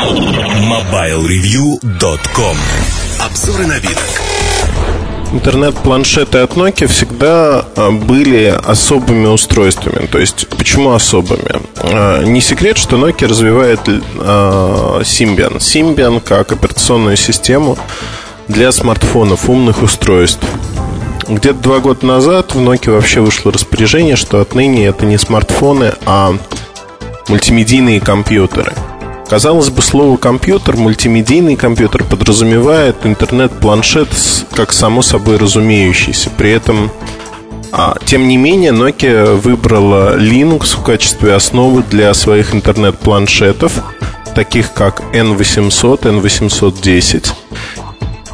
MobileReview.com Обзоры на новинок Интернет-планшеты от Nokia всегда а, были особыми устройствами. То есть, почему особыми? А, не секрет, что Nokia развивает а, Symbian. Symbian как операционную систему для смартфонов, умных устройств. Где-то два года назад в Nokia вообще вышло распоряжение, что отныне это не смартфоны, а мультимедийные компьютеры. Казалось бы, слово компьютер, мультимедийный компьютер подразумевает интернет-планшет как само собой разумеющийся. При этом, а, тем не менее, Nokia выбрала Linux в качестве основы для своих интернет-планшетов, таких как N800, N810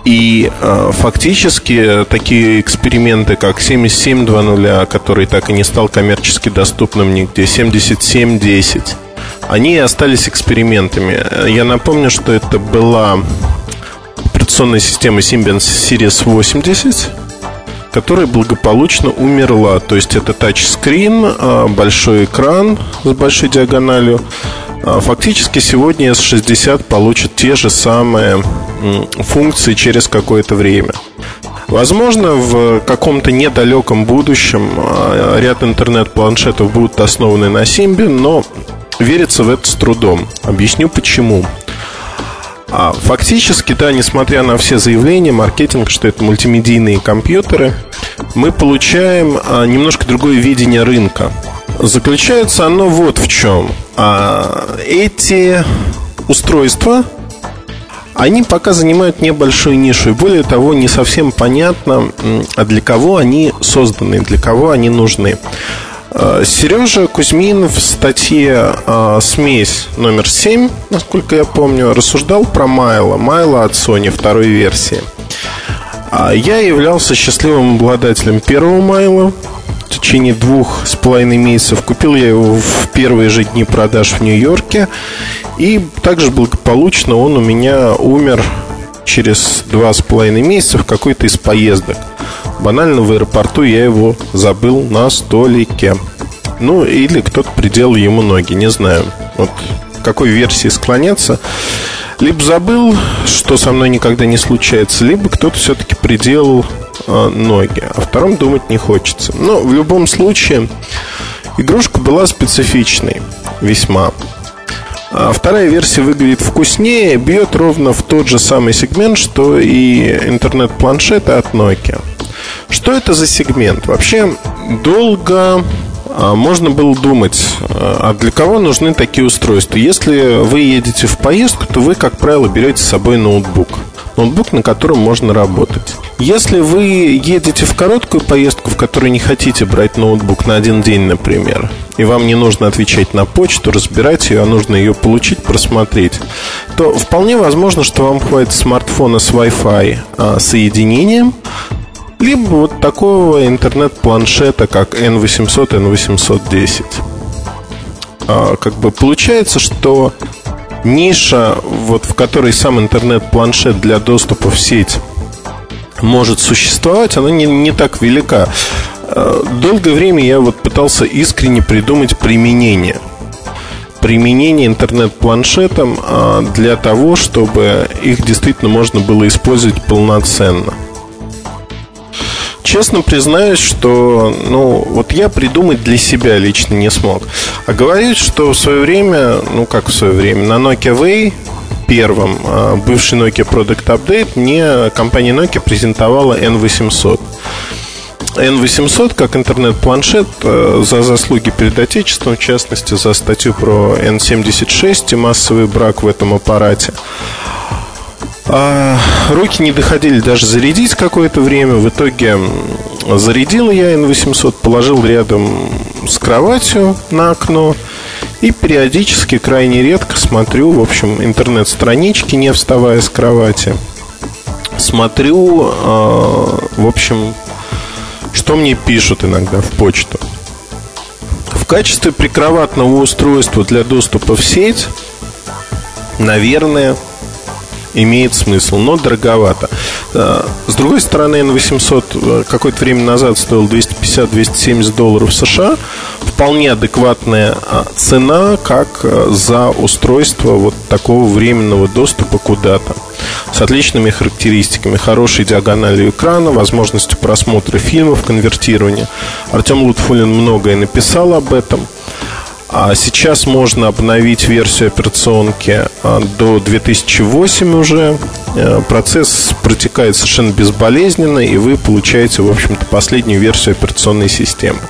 и э, фактически такие эксперименты, как 7720, который так и не стал коммерчески доступным нигде, 7710, они остались экспериментами. Я напомню, что это была операционная система Symbian Series 80, которая благополучно умерла. То есть это тачскрин, э, большой экран с большой диагональю. Э, фактически сегодня S60 получит те же самые функции через какое-то время. Возможно, в каком-то недалеком будущем а, ряд интернет-планшетов будут основаны на Symbian, но верится в это с трудом. Объясню почему. А фактически, да, несмотря на все заявления, маркетинг, что это мультимедийные компьютеры, мы получаем а, немножко другое видение рынка. Заключается оно вот в чем. А, эти устройства они пока занимают небольшую нишу. И более того, не совсем понятно, а для кого они созданы, для кого они нужны. Э, Сережа Кузьмин в статье э, «Смесь номер 7», насколько я помню, рассуждал про Майла. Майла от Sony второй версии. А я являлся счастливым обладателем первого Майла. В течение двух с половиной месяцев купил я его в первые же дни продаж в Нью-Йорке. И также благополучно он у меня умер через два с половиной месяца в какой-то из поездок. Банально в аэропорту я его забыл на столике. Ну, или кто-то приделал ему ноги, не знаю. Вот какой версии склоняться. Либо забыл, что со мной никогда не случается, либо кто-то все-таки приделал э, ноги. О втором думать не хочется. Но в любом случае, игрушка была специфичной весьма. А вторая версия выглядит вкуснее, бьет ровно в тот же самый сегмент, что и интернет-планшеты от Nokia. Что это за сегмент? Вообще долго а, можно было думать, а для кого нужны такие устройства. Если вы едете в поездку, то вы, как правило, берете с собой ноутбук ноутбук, на котором можно работать. Если вы едете в короткую поездку, в которой не хотите брать ноутбук на один день, например, и вам не нужно отвечать на почту, разбирать ее, а нужно ее получить, просмотреть, то вполне возможно, что вам хватит смартфона с Wi-Fi а, соединением, либо вот такого интернет-планшета, как N800, N810. А, как бы получается, что ниша, вот в которой сам интернет-планшет для доступа в сеть может существовать, она не, не так велика. Э, долгое время я вот пытался искренне придумать применение. Применение интернет-планшетом э, для того, чтобы их действительно можно было использовать полноценно. Честно признаюсь, что ну, вот я придумать для себя лично не смог. А говорить, что в свое время, ну как в свое время, на Nokia Way первым, а, бывший Nokia Product Update, мне компания Nokia презентовала N800. N800 как интернет-планшет э, за заслуги перед Отечеством, в частности, за статью про N76 и массовый брак в этом аппарате. А, руки не доходили даже зарядить какое-то время. В итоге зарядил я N800, положил рядом с кроватью на окно и периодически, крайне редко смотрю, в общем, интернет-странички, не вставая с кровати. Смотрю, э, в общем, что мне пишут иногда в почту. В качестве прикроватного устройства для доступа в сеть, наверное, имеет смысл, но дороговато. С другой стороны, N800 э, какое-то время назад стоил 250-270 долларов США. Вполне адекватная а, цена, как э, за устройство вот такого временного доступа куда-то. С отличными характеристиками. Хорошей диагональю экрана, возможностью просмотра фильмов, конвертирования. Артем Лутфулин многое написал об этом – а сейчас можно обновить версию операционки а, до 2008 уже. Э, процесс протекает совершенно безболезненно, и вы получаете, в общем-то, последнюю версию операционной системы.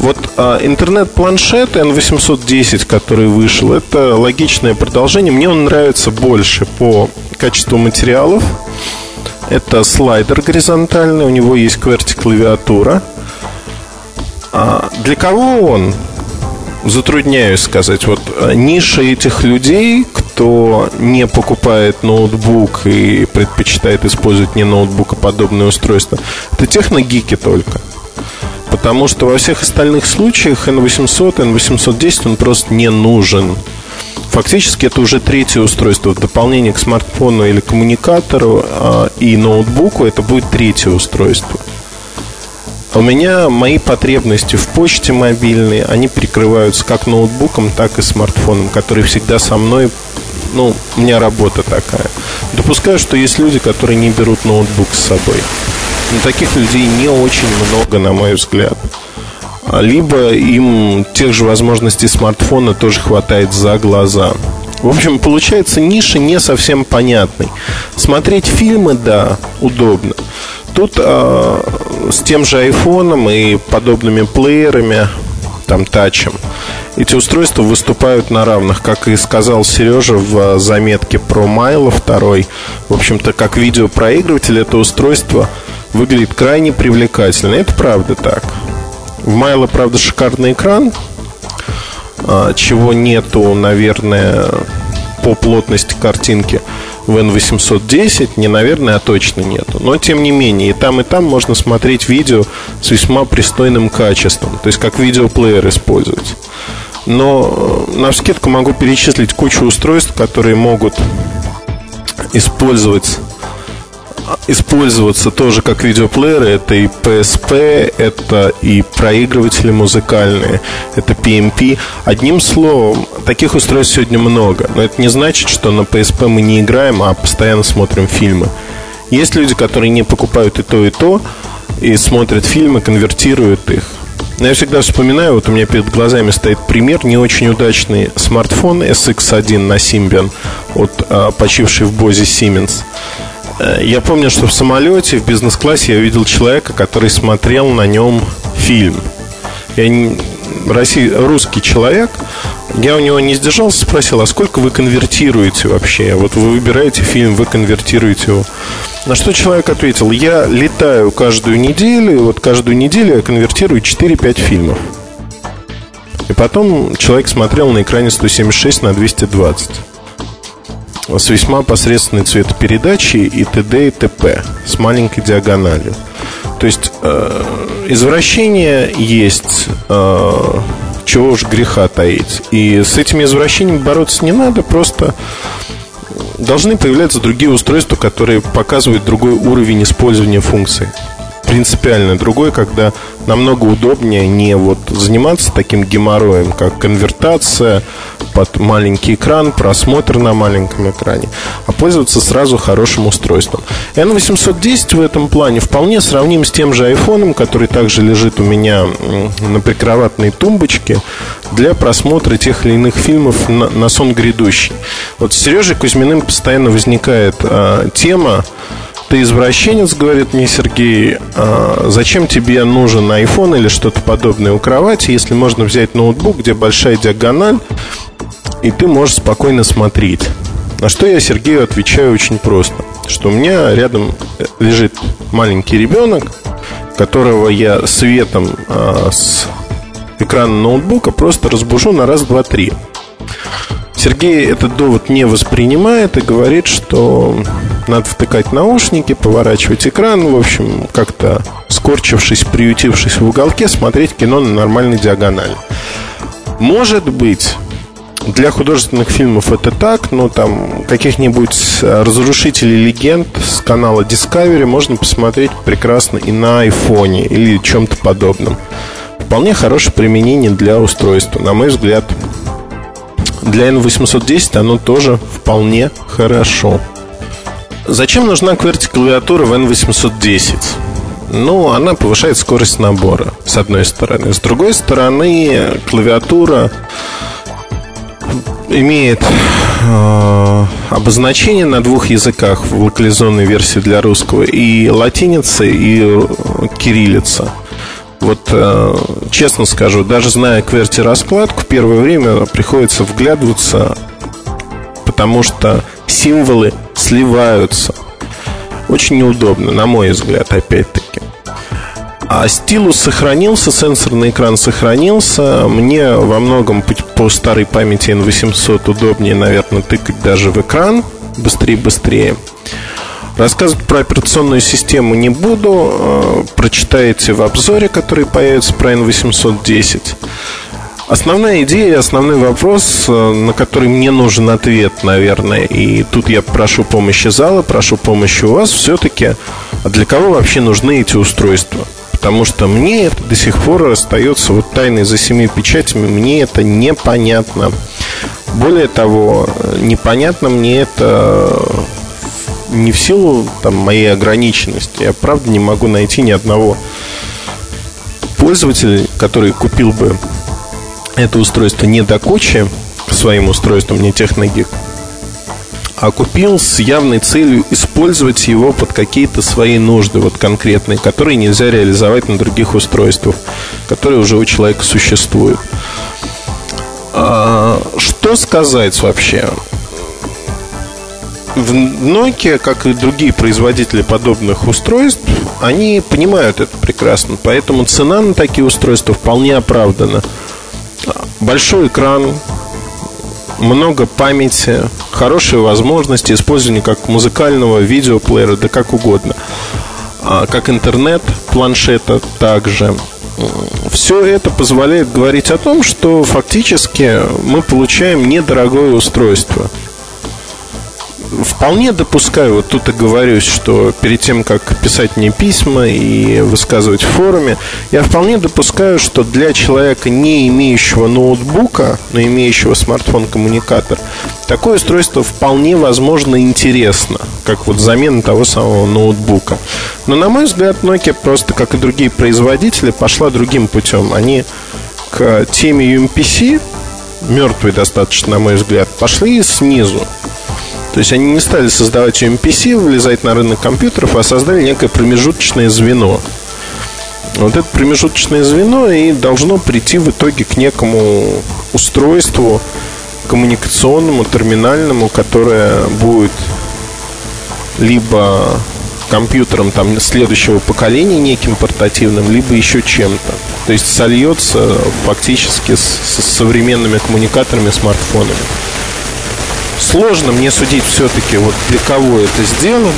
Вот а, интернет-планшет N810, который вышел, это логичное продолжение. Мне он нравится больше по качеству материалов. Это слайдер горизонтальный, у него есть QWERTY-клавиатура. А для кого он? Затрудняюсь сказать. Вот э, ниша этих людей, кто не покупает ноутбук и предпочитает использовать не ноутбук, а подобное устройство, это техногики только. Потому что во всех остальных случаях N800, N810 он просто не нужен. Фактически это уже третье устройство. В дополнение к смартфону или коммуникатору а, и ноутбуку это будет третье устройство. У меня мои потребности в почте мобильной, они прикрываются как ноутбуком, так и смартфоном, который всегда со мной. Ну, у меня работа такая. Допускаю, что есть люди, которые не берут ноутбук с собой. Но таких людей не очень много, на мой взгляд. Либо им тех же возможностей смартфона тоже хватает за глаза. В общем, получается ниша не совсем понятной. Смотреть фильмы, да, удобно. Тут э, с тем же айфоном и подобными плеерами, там тачем, эти устройства выступают на равных, как и сказал Сережа в заметке про Майло второй. В общем-то, как видеопроигрыватель это устройство выглядит крайне привлекательно. Это правда так. В Майло, правда, шикарный экран, а, чего нету, наверное, по плотности картинки в N810 не, наверное, а точно нету. Но, тем не менее, и там, и там можно смотреть видео с весьма пристойным качеством. То есть, как видеоплеер использовать. Но э, на скидку могу перечислить кучу устройств, которые могут использовать использоваться тоже как видеоплееры. Это и PSP, это и проигрыватели музыкальные, это PMP. Одним словом, таких устройств сегодня много. Но это не значит, что на PSP мы не играем, а постоянно смотрим фильмы. Есть люди, которые не покупают и то, и то, и смотрят фильмы, конвертируют их. Но я всегда вспоминаю, вот у меня перед глазами стоит пример, не очень удачный смартфон SX1 на Symbian от а, почившей в Бозе Siemens. Э, я помню, что в самолете, в бизнес-классе я видел человека, который смотрел на нем фильм. Я не, Россий, русский человек, я у него не сдержался, спросил, а сколько вы конвертируете вообще? Вот вы выбираете фильм, вы конвертируете его. На что человек ответил, я летаю каждую неделю, и вот каждую неделю я конвертирую 4-5 фильмов. И потом человек смотрел на экране 176 на 220 с весьма посредственной цветопередачей и т.д. и т.п. с маленькой диагональю. То есть э, извращение есть, э, чего уж греха таить. И с этими извращениями бороться не надо, просто должны появляться другие устройства, которые показывают другой уровень использования функций принципиально другой, когда намного удобнее не вот заниматься таким геморроем, как конвертация под маленький экран, просмотр на маленьком экране, а пользоваться сразу хорошим устройством. N810 в этом плане вполне сравним с тем же iPhone, который также лежит у меня на прикроватной тумбочке для просмотра тех или иных фильмов на, на сон грядущий. Вот с Сережей Кузьминым постоянно возникает а, тема ты извращенец, говорит мне Сергей, а зачем тебе нужен iPhone или что-то подобное у кровати, если можно взять ноутбук, где большая диагональ, и ты можешь спокойно смотреть. На что я Сергею отвечаю очень просто, что у меня рядом лежит маленький ребенок, которого я светом а, с экрана ноутбука просто разбужу на раз, два, три. Сергей этот довод не воспринимает и говорит, что надо втыкать наушники, поворачивать экран, в общем, как-то скорчившись, приютившись в уголке, смотреть кино на нормальной диагонали. Может быть, для художественных фильмов это так, но там каких-нибудь разрушителей легенд с канала Discovery можно посмотреть прекрасно и на айфоне или чем-то подобном. Вполне хорошее применение для устройства, на мой взгляд. Для N810 оно тоже вполне хорошо. Зачем нужна QWERTY клавиатура в N810? Ну, она повышает скорость набора, с одной стороны. С другой стороны, клавиатура имеет э, обозначение на двух языках в локализованной версии для русского и латиница, и кириллица. Вот э, честно скажу, даже зная QWERTY раскладку, первое время приходится вглядываться, потому что символы сливаются. Очень неудобно, на мой взгляд, опять-таки. А стилус сохранился, сенсорный экран сохранился. Мне во многом по старой памяти N800 удобнее, наверное, тыкать даже в экран быстрее-быстрее. Рассказывать про операционную систему не буду. Э, прочитаете в обзоре, который появится про N810. Основная идея, основной вопрос, э, на который мне нужен ответ, наверное, и тут я прошу помощи зала, прошу помощи у вас, все-таки, а для кого вообще нужны эти устройства? Потому что мне это до сих пор остается вот тайной за семи печатями, мне это непонятно. Более того, непонятно мне это не в силу там, моей ограниченности. Я правда не могу найти ни одного пользователя, который купил бы это устройство не до кучи своим устройством, не техногик, а купил с явной целью использовать его под какие-то свои нужды, вот конкретные, которые нельзя реализовать на других устройствах, которые уже у человека существуют. А, что сказать вообще? В Nokia, как и другие производители подобных устройств, они понимают это прекрасно, поэтому цена на такие устройства вполне оправдана большой экран, много памяти, хорошие возможности использования как музыкального видеоплеера, да как угодно. А, как интернет, планшета также. Все это позволяет говорить о том, что фактически мы получаем недорогое устройство – вполне допускаю, вот тут и говорю, что перед тем, как писать мне письма и высказывать в форуме, я вполне допускаю, что для человека, не имеющего ноутбука, но имеющего смартфон-коммуникатор, такое устройство вполне возможно интересно, как вот замена того самого ноутбука. Но, на мой взгляд, Nokia просто, как и другие производители, пошла другим путем. Они к теме UMPC, мертвой достаточно, на мой взгляд, пошли снизу. То есть они не стали создавать MPC, вылезать на рынок компьютеров, а создали некое промежуточное звено. Вот это промежуточное звено и должно прийти в итоге к некому устройству коммуникационному, терминальному, которое будет либо компьютером там следующего поколения неким портативным, либо еще чем-то. То есть сольется фактически с, с современными коммуникаторами, смартфонами. Сложно мне судить все-таки, вот для кого это сделано.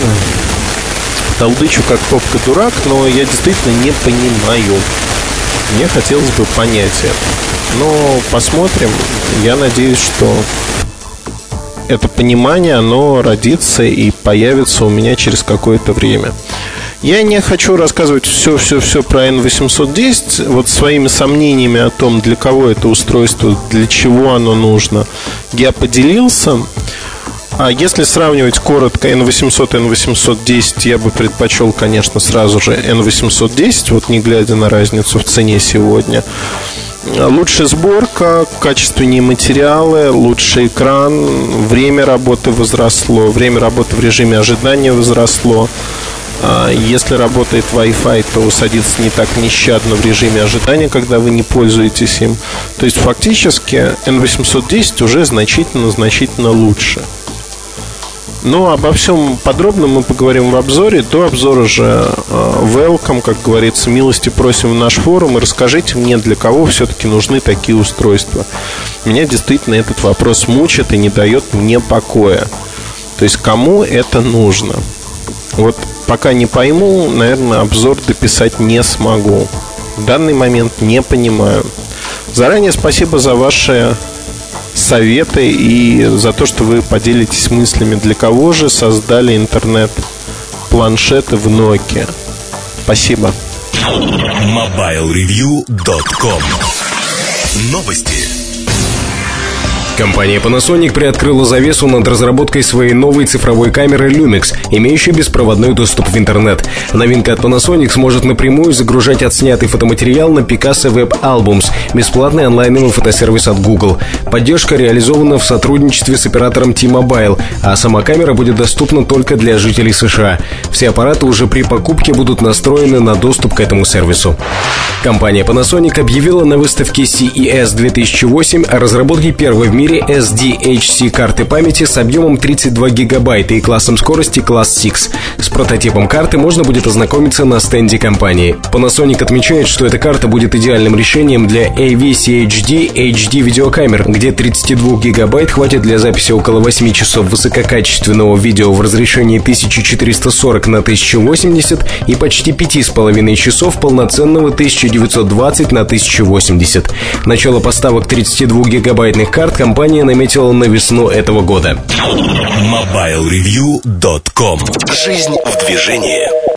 Толдычу как попка дурак, но я действительно не понимаю. Мне хотелось бы понять это. Но посмотрим. Я надеюсь, что это понимание, оно родится и появится у меня через какое-то время. Я не хочу рассказывать все-все-все про N810, вот своими сомнениями о том, для кого это устройство, для чего оно нужно, я поделился. А если сравнивать коротко N800 и N810, я бы предпочел, конечно, сразу же N810, вот не глядя на разницу в цене сегодня. Лучшая сборка, качественнее материалы, лучший экран, время работы возросло, время работы в режиме ожидания возросло. А, если работает Wi-Fi, то садится не так нещадно в режиме ожидания, когда вы не пользуетесь им. То есть фактически N810 уже значительно-значительно лучше. Но обо всем подробно мы поговорим в обзоре. До обзора же а, welcome, как говорится, милости просим в наш форум и расскажите мне, для кого все-таки нужны такие устройства. Меня действительно этот вопрос мучит и не дает мне покоя. То есть кому это нужно? Вот пока не пойму, наверное, обзор дописать не смогу. В данный момент не понимаю. Заранее спасибо за ваши советы и за то, что вы поделитесь мыслями, для кого же создали интернет-планшеты в Nokia. Спасибо. MobileReview.com Новости. Компания Panasonic приоткрыла завесу над разработкой своей новой цифровой камеры Lumix, имеющей беспроводной доступ в интернет. Новинка от Panasonic сможет напрямую загружать отснятый фотоматериал на Picasso Web Albums, бесплатный онлайновый фотосервис от Google. Поддержка реализована в сотрудничестве с оператором T-Mobile, а сама камера будет доступна только для жителей США. Все аппараты уже при покупке будут настроены на доступ к этому сервису. Компания Panasonic объявила на выставке CES 2008 о разработке первой в мире мире SDHC карты памяти с объемом 32 гигабайта и классом скорости класс 6. С прототипом карты можно будет ознакомиться на стенде компании. Panasonic отмечает, что эта карта будет идеальным решением для AVCHD HD видеокамер, где 32 гигабайт хватит для записи около 8 часов высококачественного видео в разрешении 1440 на 1080 и почти 5,5 часов полноценного 1920 на 1080. Начало поставок 32 гигабайтных карт компания наметила на весну этого года. MobileReview.com Жизнь в движении.